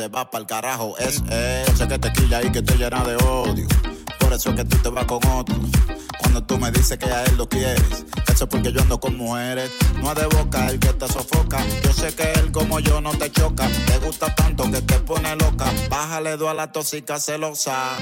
se va para el carajo es él. Sé que te quilla y que te llena de odio. Por eso es que tú te vas con otro. Cuando tú me dices que a él lo quieres, eso es porque yo ando con mujeres. No es de boca el que te sofoca. Yo sé que él como yo no te choca. Te gusta tanto que te pone loca. Bájale dos a la tóxica celosa.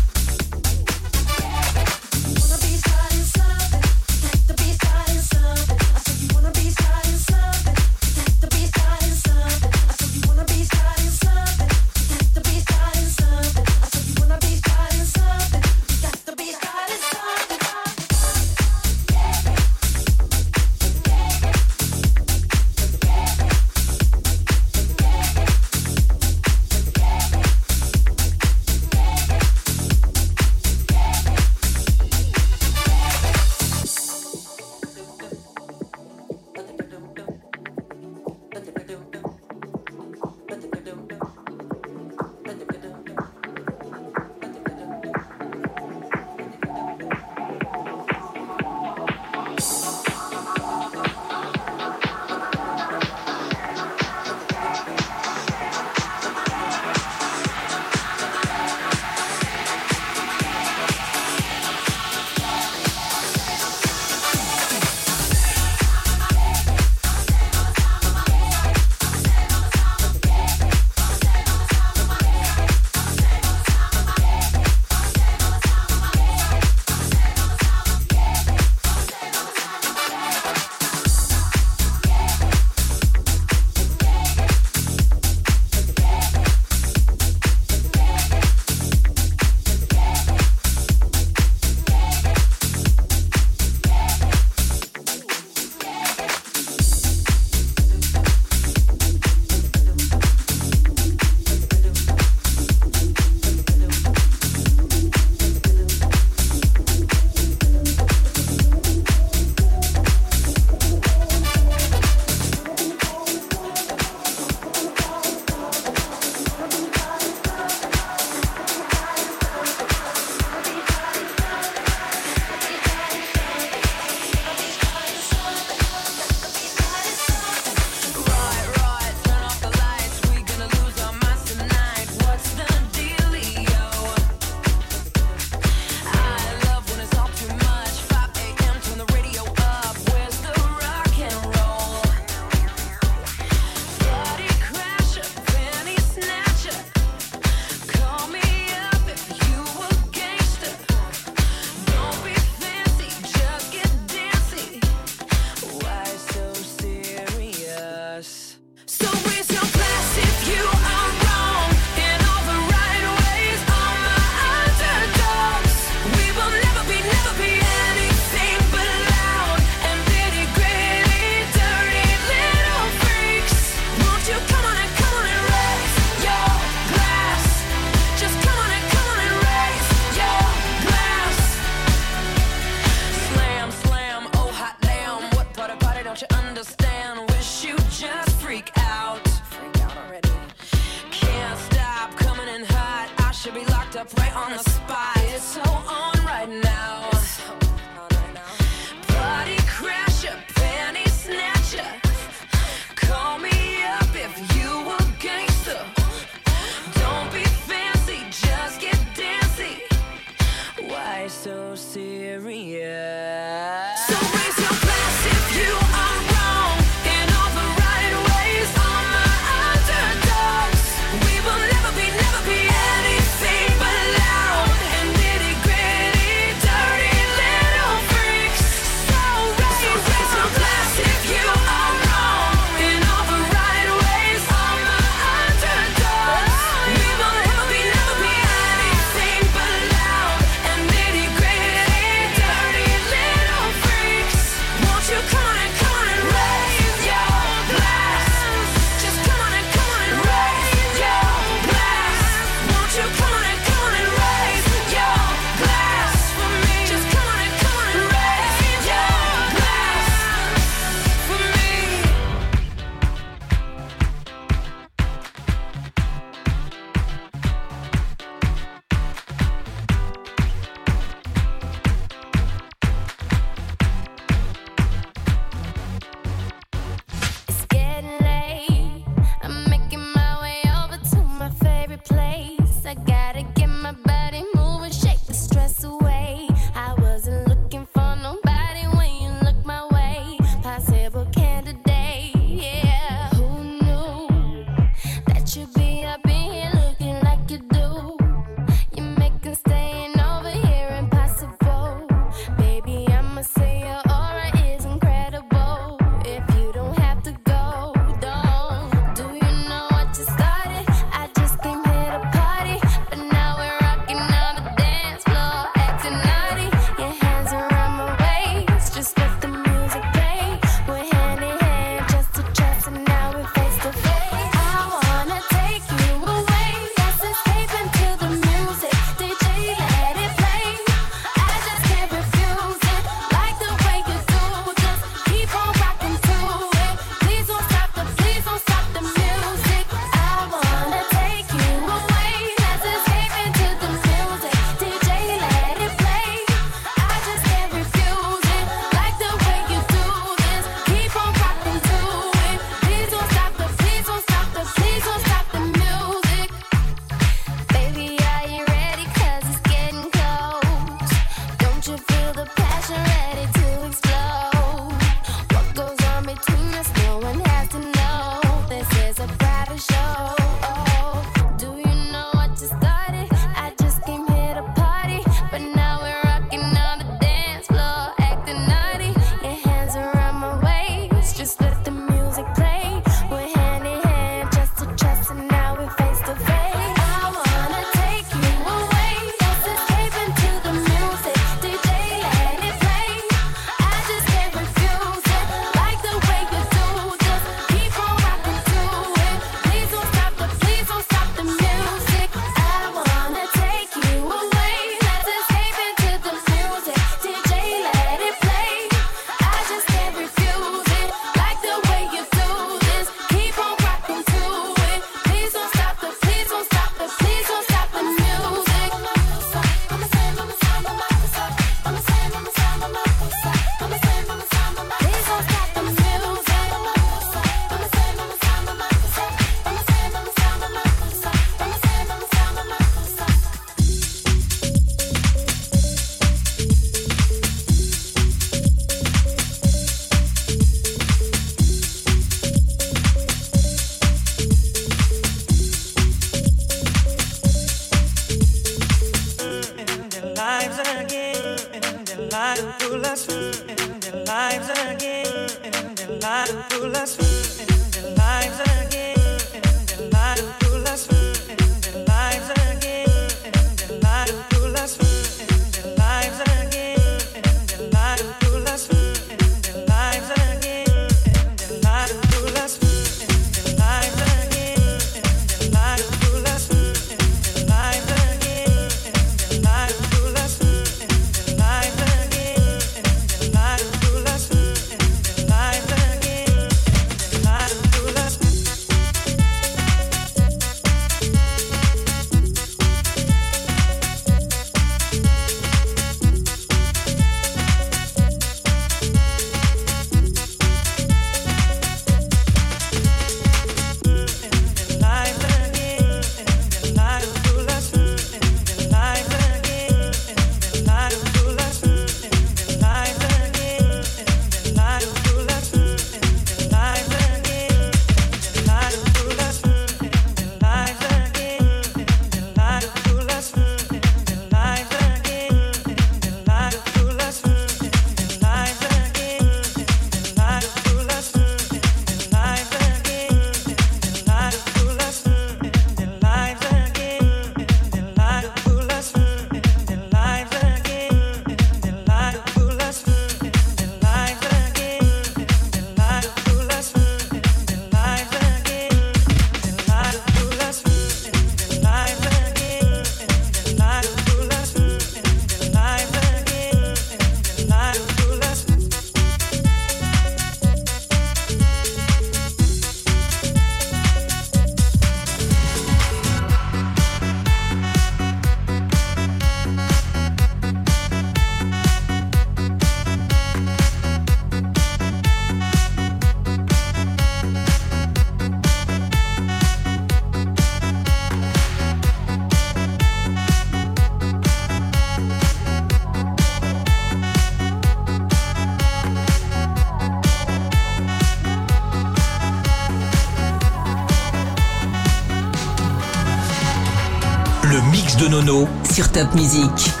Sur Top Music.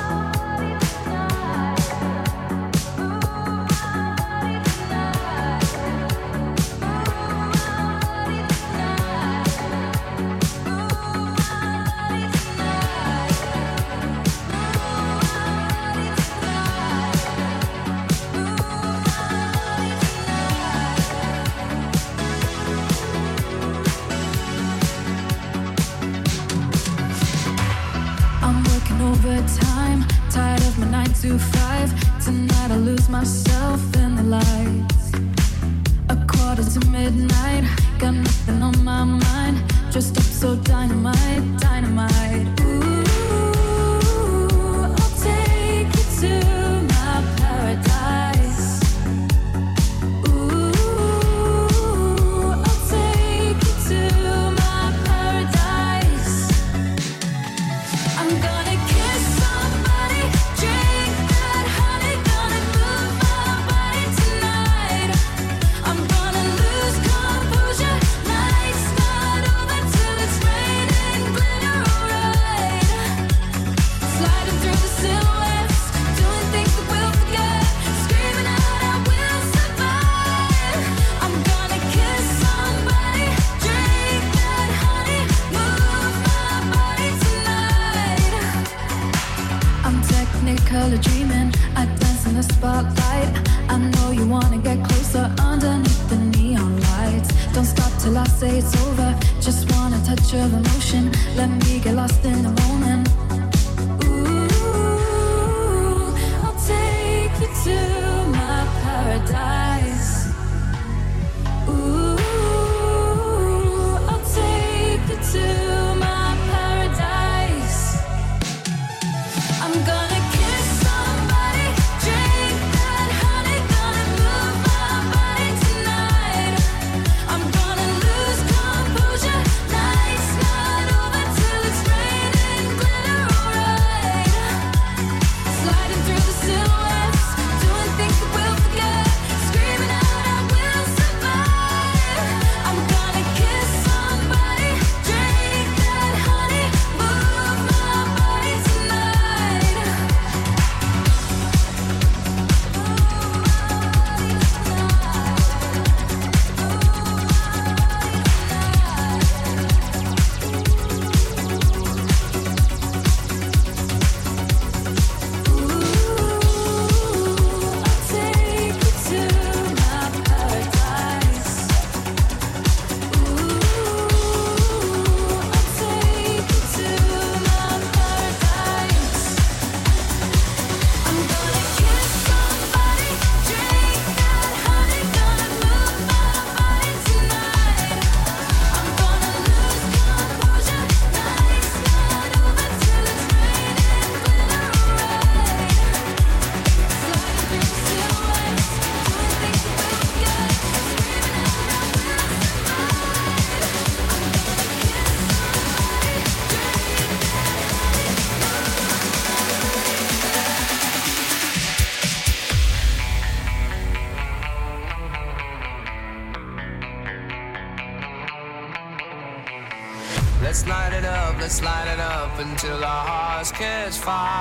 Fire.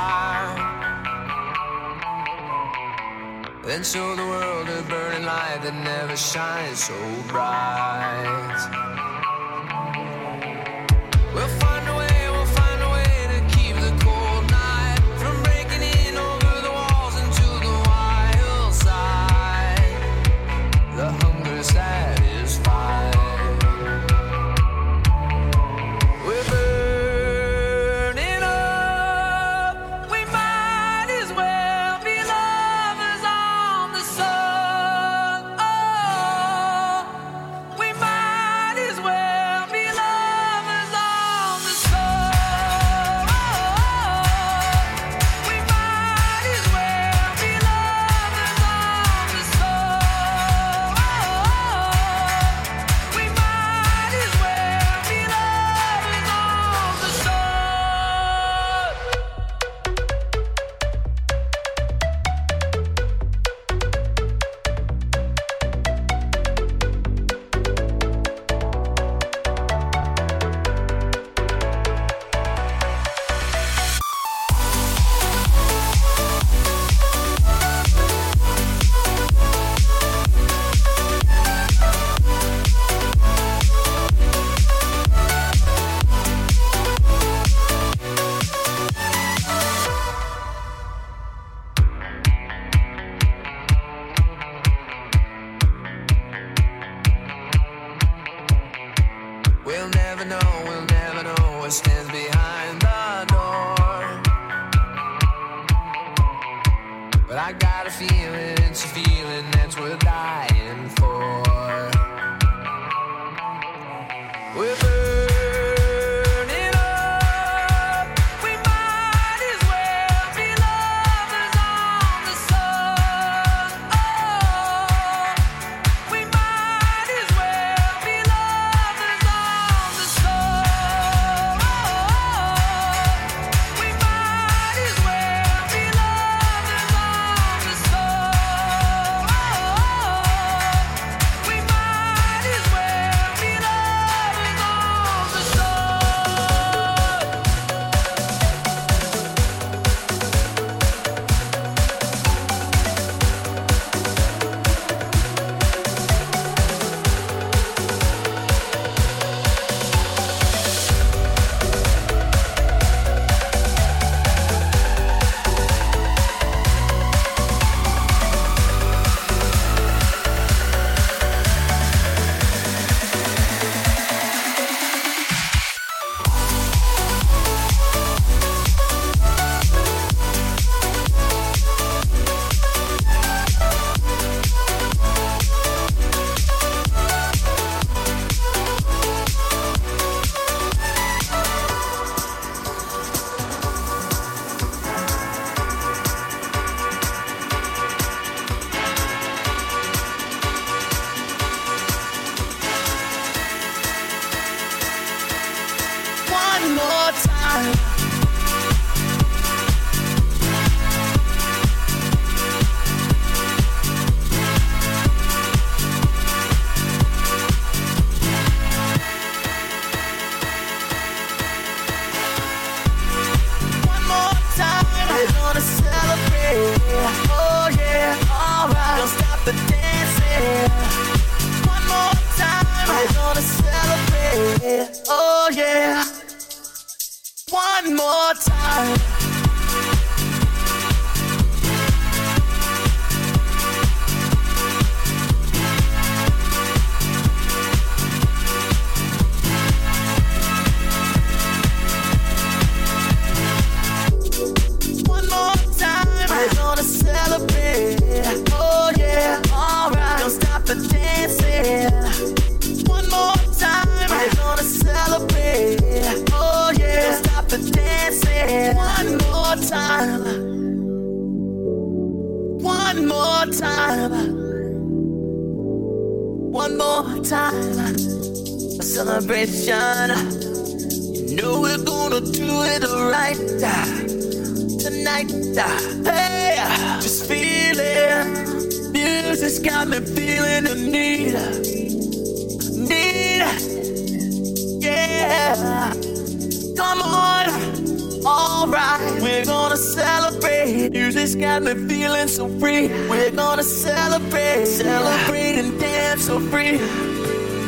Come on, alright, we're gonna celebrate. Music's got me feeling so free. We're gonna celebrate, celebrate and dance so free.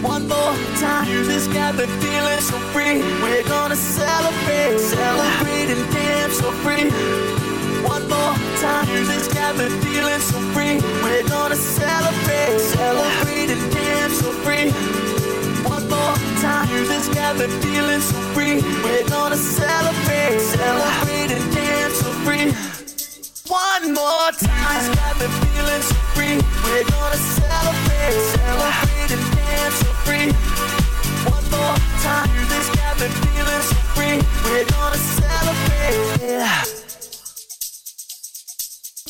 One more time, music's got me feeling so free. We're gonna celebrate, celebrate and dance so free. One more time, music's got me feeling so free. We're gonna celebrate, celebrate and dance so free. More time, music's got me feeling so free. We're gonna celebrate, celebrate and dance so free. One more time, it's got me feeling so free. We're gonna celebrate, celebrate and dance so free. One more time, music's got me feeling so free. We're gonna celebrate.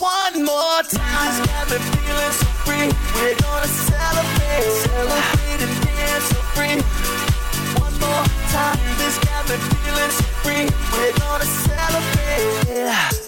One more time, it's got me feeling so free. We're gonna celebrate, celebrate dance so free. One more time, this got me feeling so free. We're gonna celebrate.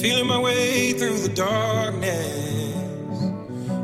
Feeling my way through the darkness,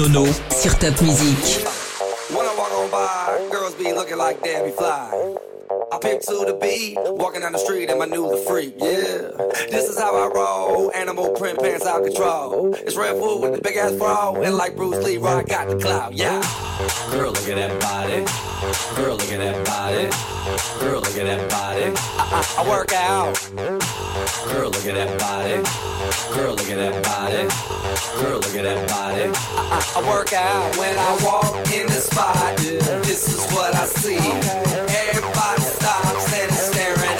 sur Top Music. When I walk on by, girls be looking like Debbie Fly. I pick to the beat, walking down the street in my new the freak, yeah. This is how I roll, animal print pants out control. It's Red Bull with the big ass bra, and like Bruce Lee, I got the clout, yeah. Girl, look at that body. Girl, look at that body. Girl, look at that body. I, I, I work out. Girl, look at that body. Girl, look at that body. Girl, look at that body. I, I, I work out when I walk in the spot. This is what I see. Everybody stops and is staring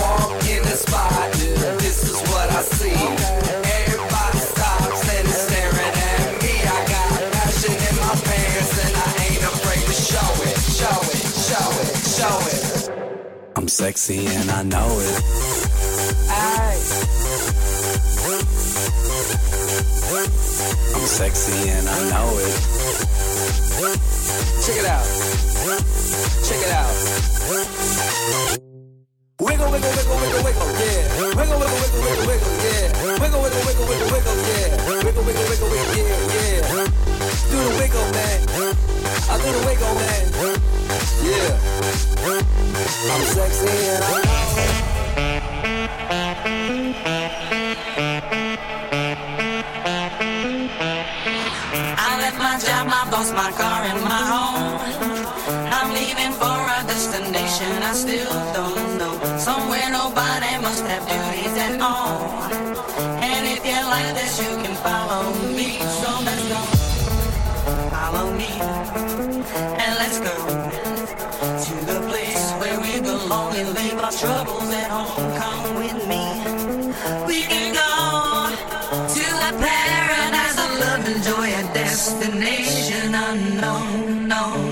walk in the spot. This is what I see. Everybody stops and is staring at me. I got passion in my pants and I ain't afraid to show it, show it, show it, show it. I'm sexy and I know it. Aye. I'm sexy and I know it. Check it out. Check it out. Wiggle, wiggle, wiggle, wiggle, yeah. Wiggle, wiggle, wiggle, wiggle, wiggle, yeah. Wiggle, wiggle, wiggle, wiggle, wiggle, yeah. Wiggle, wiggle, wiggle, wiggle, yeah, yeah. Do the wiggle, man. I do the wiggle, man. Yeah. I'm sexy and I know. I left my job, my boss, my car, and my nobody must have duties at all. And if you like this, you can follow me. So let's go. Follow me. And let's go to the place where we belong and leave our troubles at home. Come with me. We can go to a paradise of love and joy, a destination unknown, no,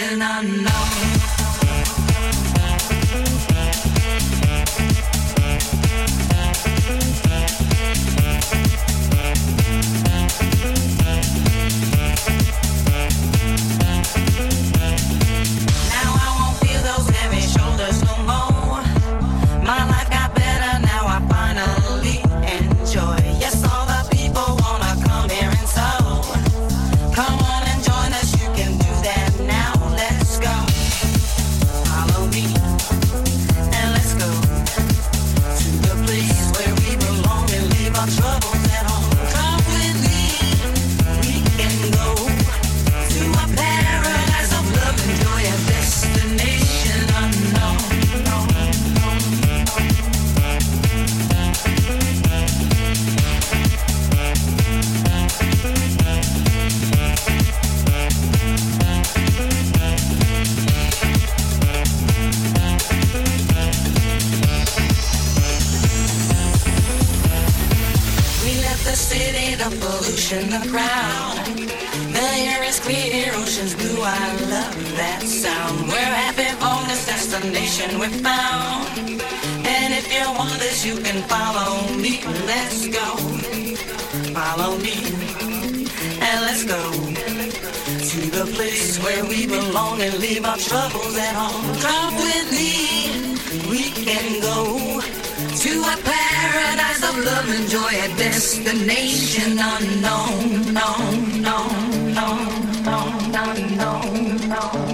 Imagine I'm not destination we found. And if you want this, you can follow me. Let's go. Follow me. And let's go to the place where we belong and leave our troubles at home. Come with me. We can go to a paradise of love and joy, a destination unknown, no, no, no, no, no, no, no,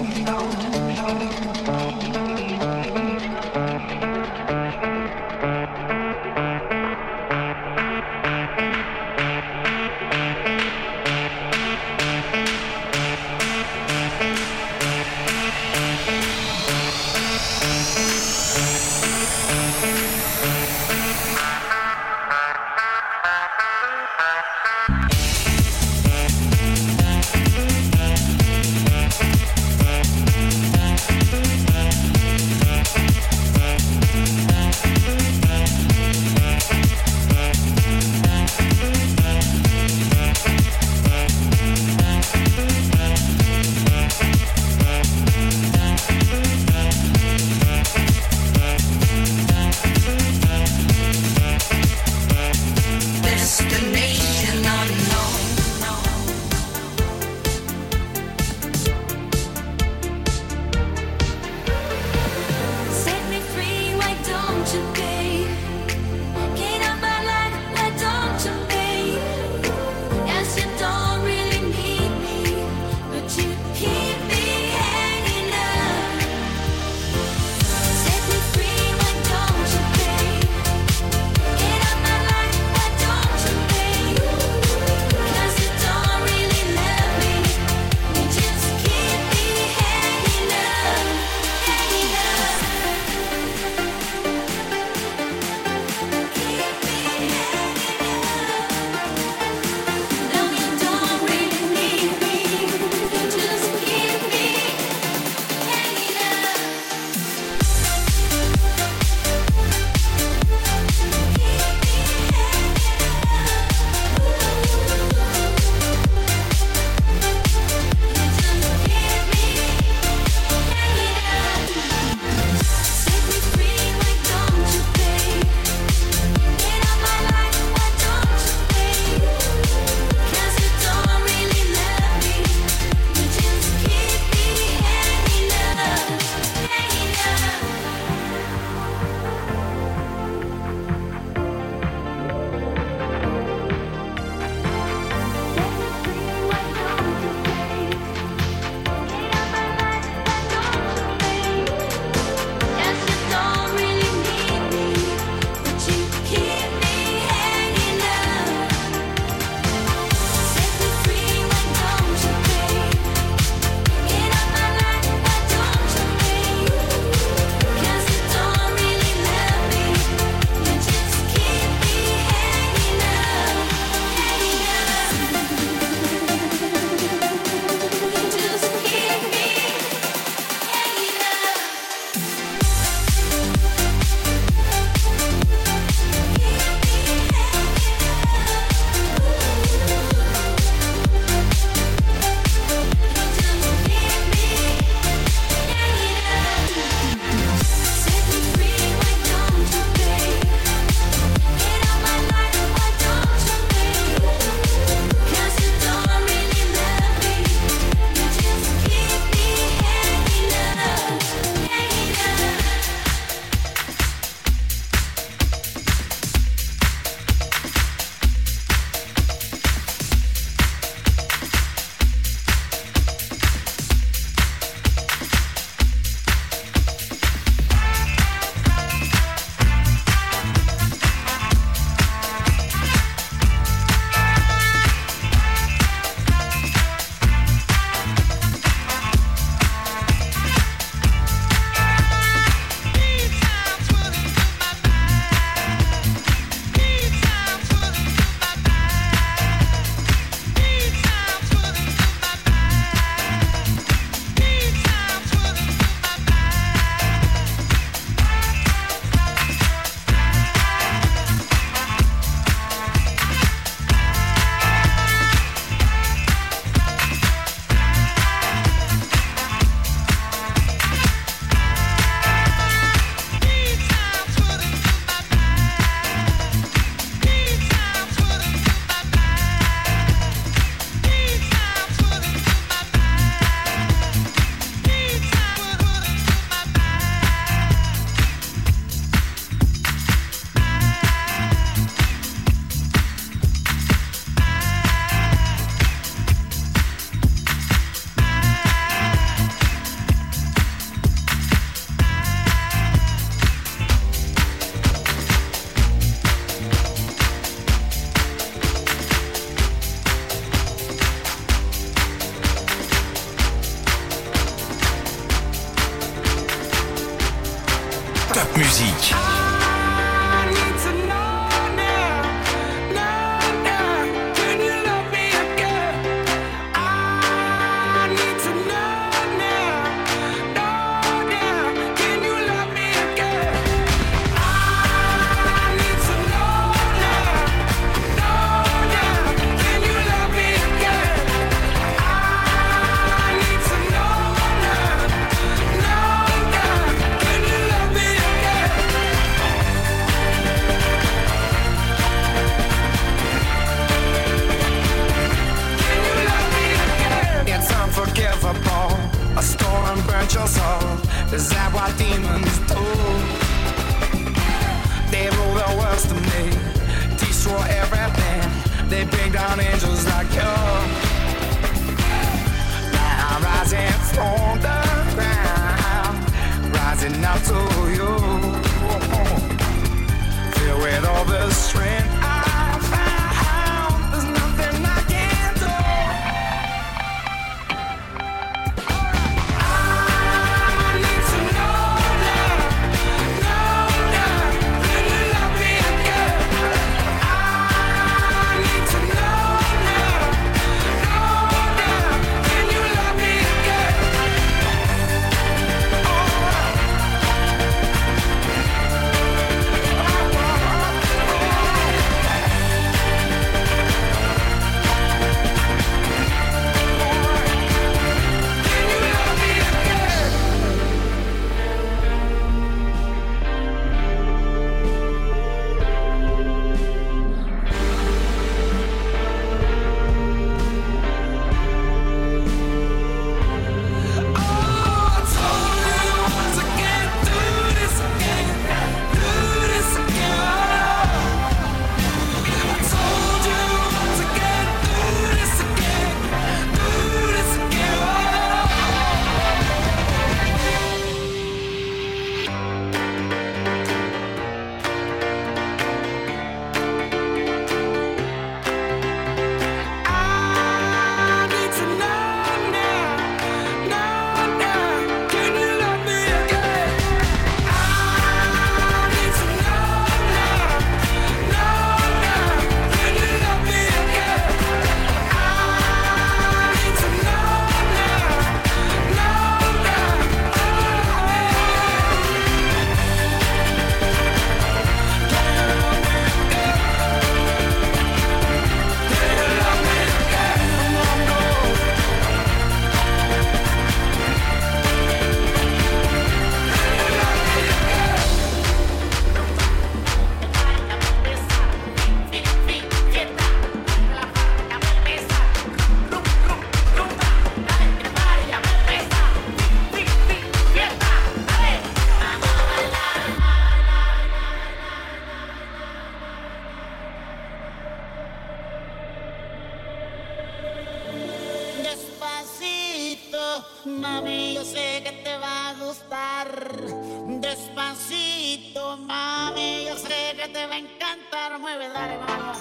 encantar. Mueve, dale, vamos. Despacito,